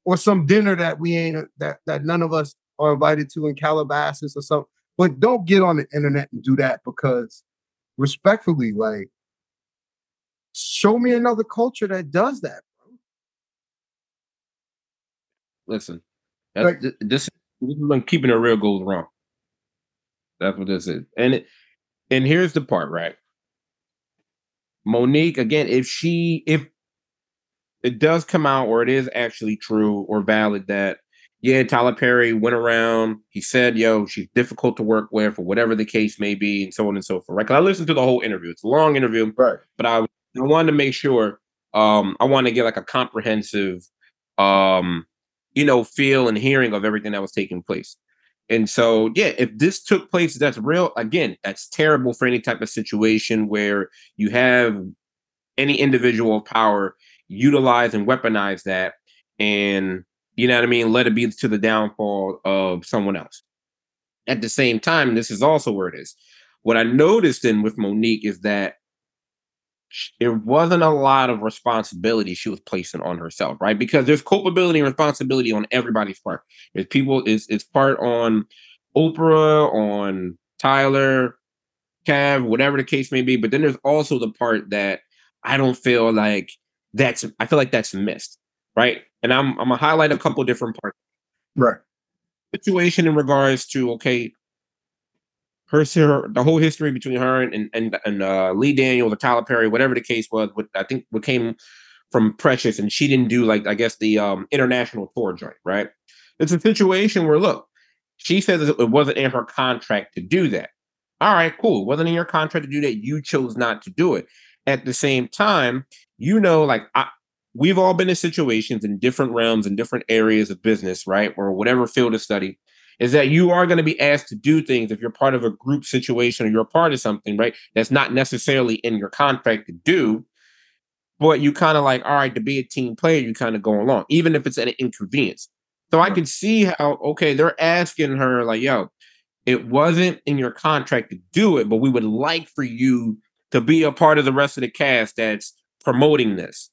or some dinner that we ain't that that none of us are invited to in Calabasas or something. But don't get on the internet and do that because, respectfully, like, show me another culture that does that. Listen, that's, Like- this, this is when keeping it real goes wrong. That's what this is. And it, and here's the part, right? Monique, again, if she if it does come out or it is actually true or valid that yeah, Tyler Perry went around, he said, yo, she's difficult to work with, or whatever the case may be, and so on and so forth. Right. 'Cause I listened to the whole interview. It's a long interview, Right. but I, I wanted to make sure um I wanted to get like a comprehensive um you know feel and hearing of everything that was taking place. And so, yeah, if this took place, that's real. Again, that's terrible for any type of situation where you have any individual power utilize and weaponize that, and you know what I mean, let it be to the downfall of someone else. At the same time, this is also where it is. What I noticed in with Monique is that there wasn't a lot of responsibility she was placing on herself, right? Because there's culpability and responsibility on everybody's part. There's people, it's, it's part on Oprah, on Tyler, Cav, whatever the case may be. But then there's also the part that I don't feel like that's, I feel like that's missed, right? And I'm, I'm gonna highlight a couple different parts Right. situation in regards to okay, her, her the whole history between her and and and uh, Lee Daniels or Tyler Perry, whatever the case was. What I think what came from Precious, and she didn't do like I guess the um international tour joint, right? It's a situation where look, she says it wasn't in her contract to do that. All right, cool. Wasn't in your contract to do that. You chose not to do it. At the same time, you know, like I, we've all been in situations in different realms and different areas of business, right? Or whatever field of study, is that you are going to be asked to do things if you're part of a group situation or you're a part of something, right? That's not necessarily in your contract to do. But you kind of like, all right, to be a team player, you kind of go along, even if it's an inconvenience. So I could see how, okay, they're asking her, like, yo, it wasn't in your contract to do it, but we would like for you to be a part of the rest of the cast that's promoting this.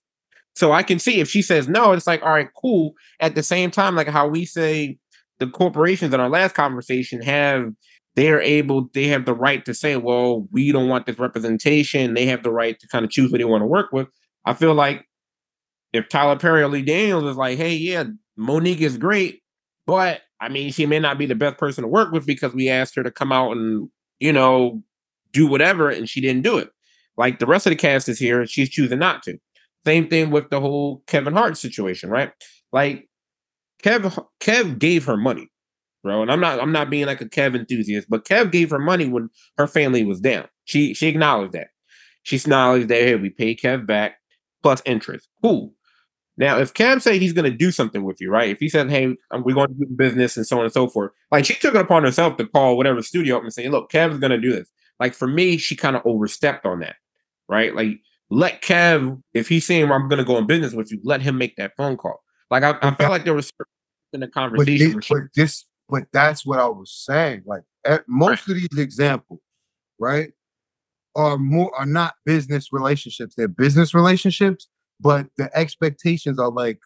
So I can see if she says no, it's like, all right, cool. At the same time, like how we say the corporations in our last conversation have they're able, they have the right to say, well, we don't want this representation. They have the right to kind of choose who they want to work with. I feel like if Tyler Perry or Lee Daniels is like, hey, yeah, Monique is great, but I mean, she may not be the best person to work with because we asked her to come out and, you know, do whatever, and she didn't do it. Like the rest of the cast is here, she's choosing not to. Same thing with the whole Kevin Hart situation, right? Like Kev Kev gave her money, bro. And I'm not I'm not being like a Kev enthusiast, but Kev gave her money when her family was down. She she acknowledged that. She acknowledged that hey, we pay Kev back plus interest. Cool. Now, if Kev say he's going to do something with you, right? If he said, "Hey, um, we're going to do business," and so on and so forth, like she took it upon herself to call whatever studio up and say, "Look, Kev's going to do this." Like for me, she kind of overstepped on that, right? Like let Kev, if he's saying I'm going to go in business with you, let him make that phone call. Like I, I felt like there was in the But, conversation. but this, but that's what I was saying. Like eh, at, most of these examples, right, are more are not business relationships. They're business relationships, but the expectations are like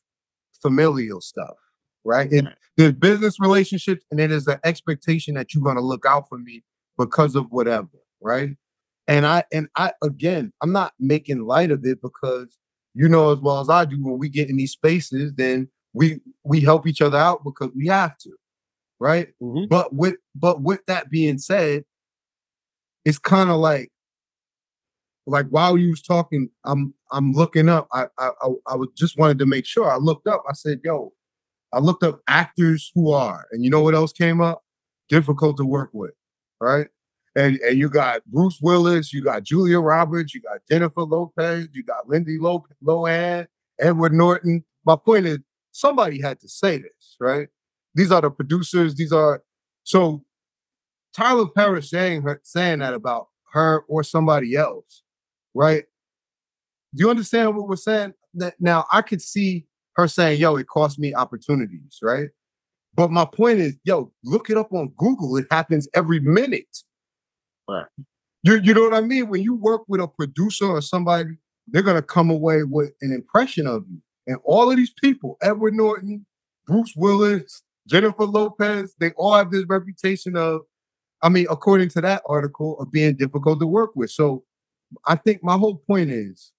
familial stuff, right? It, Right. There's business relationships, and then there's the expectation that you're gonna look out for me because of whatever, right? And I and I again, I'm not making light of it because you know as well as I do when we get in these spaces, then we we help each other out because we have to, right? Mhm. But with but with that being said, it's kind of like like while you was talking, I'm I'm looking up. I I I, I was just wanted to make sure. I looked up. I said, "Yo," I looked up actors who are, and you know what else came up? Difficult to work with, right? And and you got Bruce Willis, you got Julia Roberts, you got Jennifer Lopez, you got Lindsay Lo- Lohan, Edward Norton. My point is, somebody had to say this, right? These are the producers. These are so Tyler Perry saying her saying that about her or somebody else, right? Do you understand what we're saying? That now I could see her saying, "Yo, it cost me opportunities," right? But my point is, yo, look it up on Google. It happens every minute. Right. You you know what I mean? When you work with a producer or somebody, they're gonna come away with an impression of you. And all of these people, Edward Norton, Bruce Willis, Jennifer Lopez, they all have this reputation of, I mean, according to that article, of being difficult to work with. So I think my whole point is,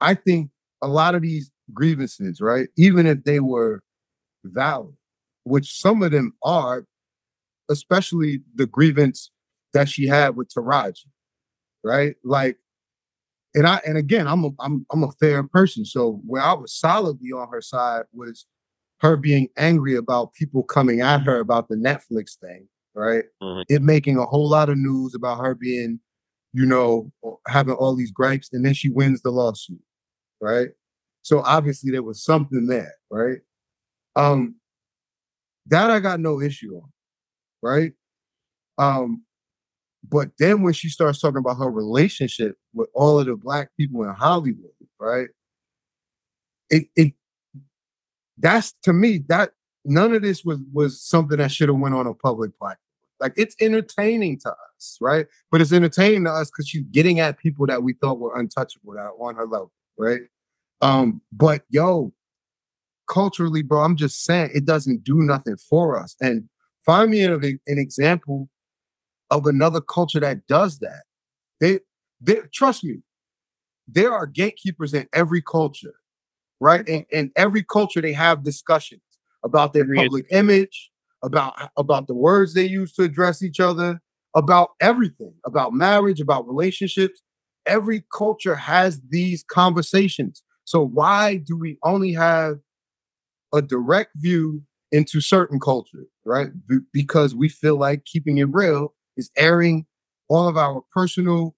I think a lot of these grievances, right, even if they were valid, which some of them are, especially the grievance that she had with Taraji, right? Like, and I and again, I'm a I'm I'm a fair person. So where I was solidly on her side was her being angry about people coming at her about the Netflix thing, right? Mhm. It making a whole lot of news about her being, you know, having all these gripes, and then she wins the lawsuit, right? So obviously there was something there, right? Um, that I got no issue on, right? Um, but then when she starts talking about her relationship with all of the black people in Hollywood, right? It it that's to me that none of this was was something that should have went on a public platform. Like it's entertaining to us, right? But it's entertaining to us because she's getting at people that we thought were untouchable that on her level, right? Um, but yo, culturally, bro, I'm just saying it doesn't do nothing for us. And find me an, an example of another culture that does that. They, they trust me, there are gatekeepers in every culture, right? Mm-hmm. And in every culture, they have discussions about their public image, about about the words they use to address each other, about everything, about marriage, about relationships. Every culture has these conversations. So why do we only have a direct view into certain cultures, right? Be- because we feel like keeping it real is airing all of our personal,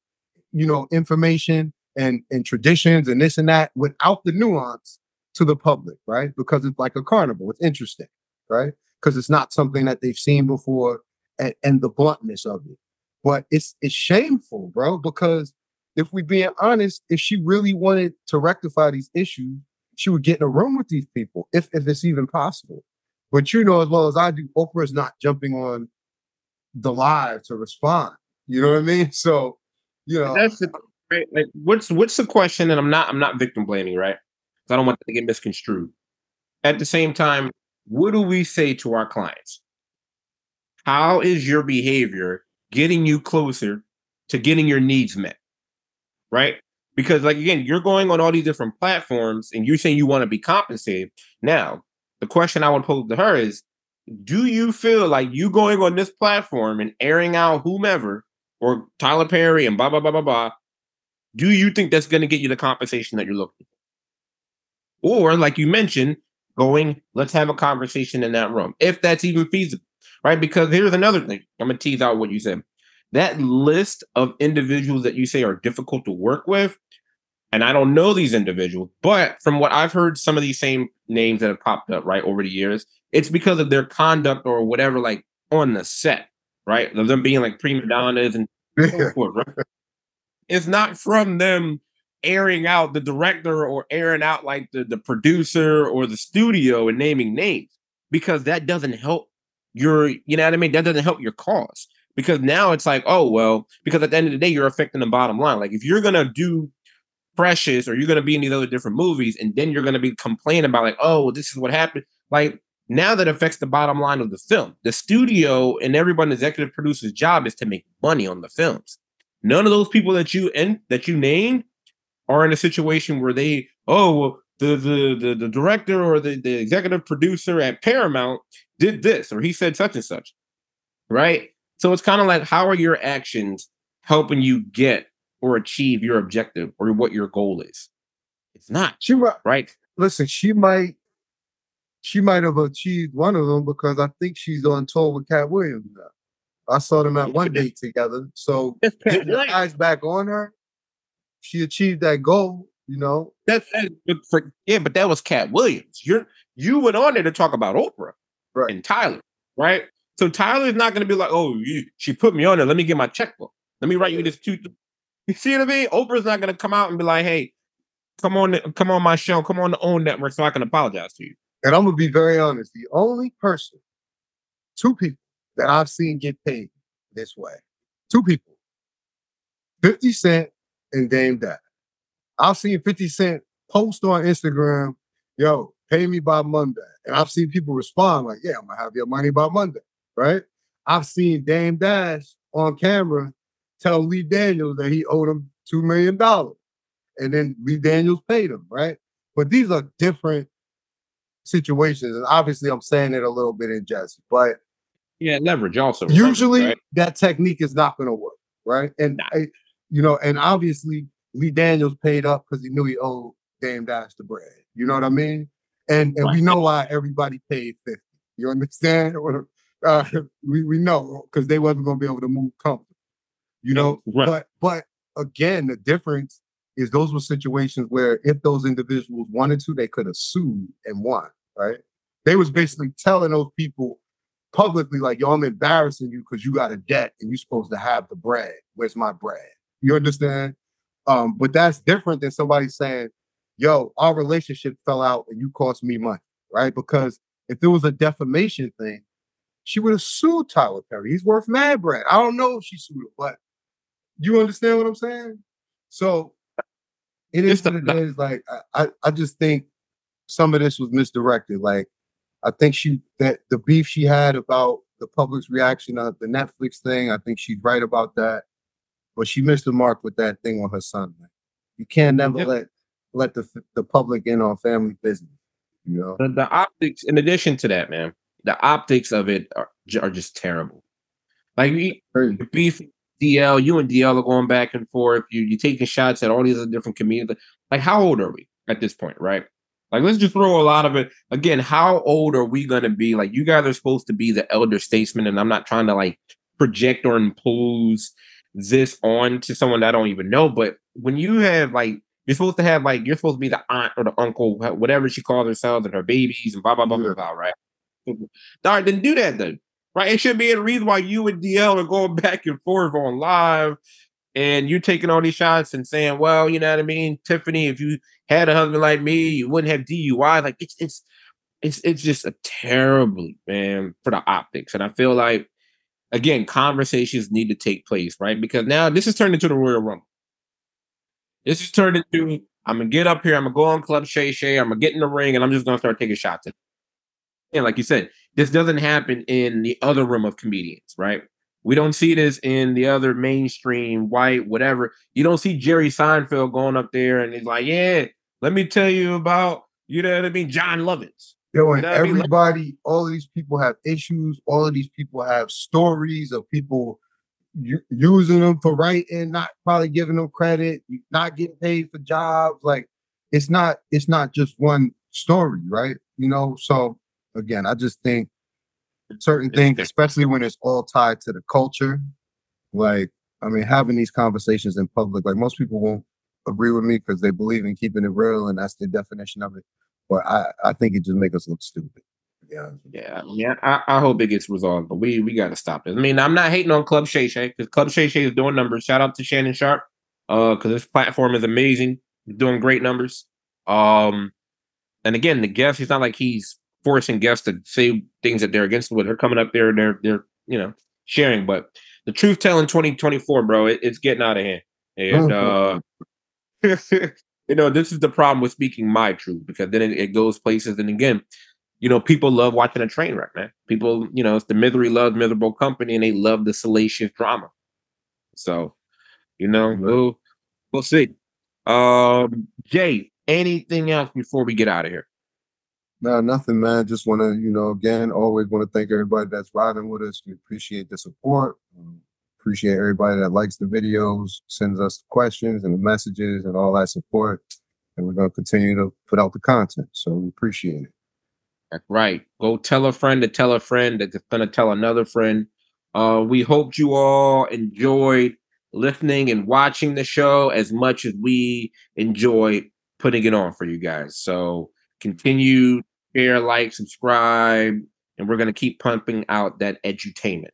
you know, information and and traditions and this and that without the nuance to the public, right? Because it's like a carnival. It's interesting, right? Because it's not something that they've seen before and, and the bluntness of it. But it's it's shameful, bro, because if we being honest, if she really wanted to rectify these issues, she would get in a room with these people, if if it's even possible. But you know as well as I do, Oprah's not jumping on the live to respond. You know what I mean? So, you know, That's the right. Like, what's what's the question? And I'm not I'm not victim blaming, right? I don't want that to get misconstrued. At the same time, what do we say to our clients? how is your behavior getting you closer to getting your needs met? Right? Because, like, again, you're going on all these different platforms and you're saying you want to be compensated. Now, the question I would pose to her is Do you feel like you going on this platform and airing out whomever or Tyler Perry and blah, blah, blah, blah, blah? Do you think that's going to get you the compensation that you're looking for? Or, like you mentioned, going, let's have a conversation in that room, if that's even feasible, right? Because here's another thing I'm going to tease out what you said. That list of individuals that you say are difficult to work with, and I don't know these individuals, but from what I've heard, some of these same names that have popped up, right, over the years, it's because of their conduct or whatever, like on the set, right? Of them being like prima donnas and so forth, right? It's not from them airing out the director or airing out like the, the producer or the studio and naming names because that doesn't help your, you know what I mean? That doesn't help your cause because now it's like, oh, well, because at the end of the day, you're affecting the bottom line. Like if you're going to do Precious or you're going to be in these other different movies and then you're going to be complaining about like, oh, well, this is what happened. Like now that affects the bottom line of the film. The studio and everyone, executive producer's job is to make money on the films. None of those people that you and that you named are in a situation where they, oh, well, the the the, the director or the, the executive producer at Paramount did this or he said such and such. Right? So it's kind of like how are your actions helping you get or achieve your objective or what your goal is? It's not. She might Right? listen, she might she might have uh, achieved one of them because I think she's on tour with Katt Williams now. I saw them at one date together. So getting eyes back on her, she achieved that goal, you know. That's for, yeah, but that was Katt Williams. You're you went on there to talk about Oprah Right. and Tyler, right? So Tyler's not going to be like, oh, you, she put me on there. Let me get my checkbook. Let me write you this two. You see what I mean? Oprah's not going to come out and be like, hey, come on, come on my show, come on the OWN network, so I can apologize to you. And I'm gonna be very honest. The only person, two people that I've seen get paid this way, two people, 50 Cent and Dame Dash. I've seen 50 Cent post on Instagram, yo, pay me by Monday. And I've seen people respond like, yeah, I'm gonna have your money by Monday, right? I've seen Dame Dash on camera tell Lee Daniels that he owed him $2 million. And then Lee Daniels paid him, right? But these are different situations. And obviously, I'm saying it a little bit in jest, but Yeah, leverage also. usually right? that technique is not going to work, right? And Nah. I, you know, and obviously Lee Daniels paid up because he knew he owed Dame Dash the bread. You know what I mean? And and we know why everybody paid fifty. You understand? Uh, we we know because they wasn't going to be able to move comfortably. You know, Right. but but again, the difference is those were situations where if those individuals wanted to, they could have sued and won. Right? They was basically telling those people publicly, like, yo, I'm embarrassing you because you got a debt and you're supposed to have the bread. Where's my bread? You understand? Um, but that's different than somebody saying, yo, our relationship fell out and you cost me money, right? Because if it was a defamation thing, she would have sued Tyler Perry. He's worth mad bread. I don't know if she sued him, but you understand what I'm saying? So it is what it is. Like I, I, just think some of this was misdirected. Like I think she that the beef she had about the public's reaction of the Netflix thing, I think she's right about that. But she missed the mark with that thing on her son. Man. You can't never let let the the public in on family business. You know, The, the optics, in addition to that, man, the optics of it are, are just terrible. Like your beef, DL, you and DL are going back and forth. You you taking shots at all these other different communities. Like, how old are we at this point, right? Like, let's just throw a lot of it again. How old are we gonna be? Like, you guys are supposed to be the elder statesman, and I'm not trying to like project or impose this on to someone that I don't even know. But when you have like you're supposed to have like you're supposed to be the aunt or the uncle, whatever she calls herself, and her babies and blah blah blah blah blah. Right? All right, then do that then. Right? It should be a reason why you and DL are going back and forth on live, and you taking all these shots and saying, "Well, you know what I mean, Tiffany. If you had a husband like me, you wouldn't have DUI." Like it's it's it's it's just a terribly man for the optics, and I feel like again conversations need to take place, right? Because now this is turned into the Royal Rumble. This is turned into I'm gonna get up here, I'm gonna go on Club Shay Shay, I'm gonna get in the ring, and I'm just gonna start taking shots. and like you said, this doesn't happen in the other room of comedians, right? We don't see this in the other mainstream white whatever. You don't see Jerry Seinfeld going up there and he's like, "Yeah, let me tell you about you know what I mean, Jon Lovitz." Yo, and You know what I mean? Like- everybody, all of these people have issues. All of these people have stories of people u- using them for writing, not probably giving them credit, not getting paid for jobs. Like it's not, it's not just one story, right? You know. So again, I just think certain It's things, especially when it's all tied to the culture, like I mean, having these conversations in public, like most people won't agree with me because they believe in keeping it real and that's the definition of it. But I, I think it just makes us look stupid. Yeah. Yeah, yeah. I, I hope it gets resolved, but we we got to stop this. I mean, I'm not hating on Club Shay Shay because Club Shay Shay is doing numbers. Shout out to Shannon Sharpe, uh, because this platform is amazing, doing great numbers. Um, and again, the guests, it's not like he's forcing guests to say things that they're against. What they're coming up there, and they're they're you know sharing. But the truth telling 2024, bro, it, it's getting out of hand, and uh, you know this is the problem with speaking my truth because then it, it goes places. And again, you know, people love watching a train wreck, man. People, you know, it's the misery loves miserable company, and they love the salacious drama. So, you know, we'll we'll see. Um, Jay, anything else before we get out of here? No, nothing, man. Just want to, you know, again, always want to thank everybody that's riding with us. We appreciate the support. Um, appreciate everybody that likes the videos, sends us questions and the messages and all that support. And we're going to continue to put out the content. So we appreciate it. That's right. Go tell a friend to tell a friend that's gonna tell another friend. Uh, we hope you all enjoyed listening and watching the show as much as we enjoyed putting it on for you guys. So continue, share, like, subscribe, and we're gonna keep pumping out that edutainment.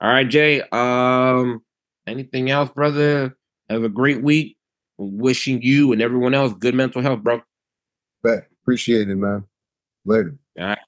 All right, Jay. Um, anything else, brother? Have a great week. Wishing you and everyone else good mental health, bro. Bet. Appreciate it, man. Later. All right.